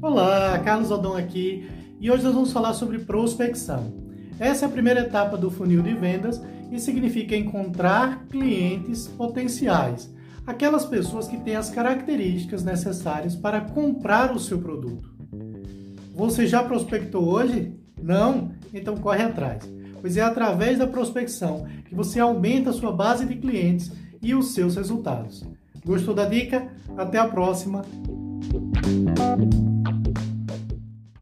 Olá, Carlos Odon aqui e hoje nós vamos falar sobre prospecção. Essa é a primeira etapa do funil de vendas e significa encontrar clientes potenciais, aquelas pessoas que têm as características necessárias para comprar o seu produto. Você já prospectou hoje? Não? Então corre atrás, pois é através da prospecção que você aumenta a sua base de clientes e os seus resultados. Gostou da dica? Até a próxima!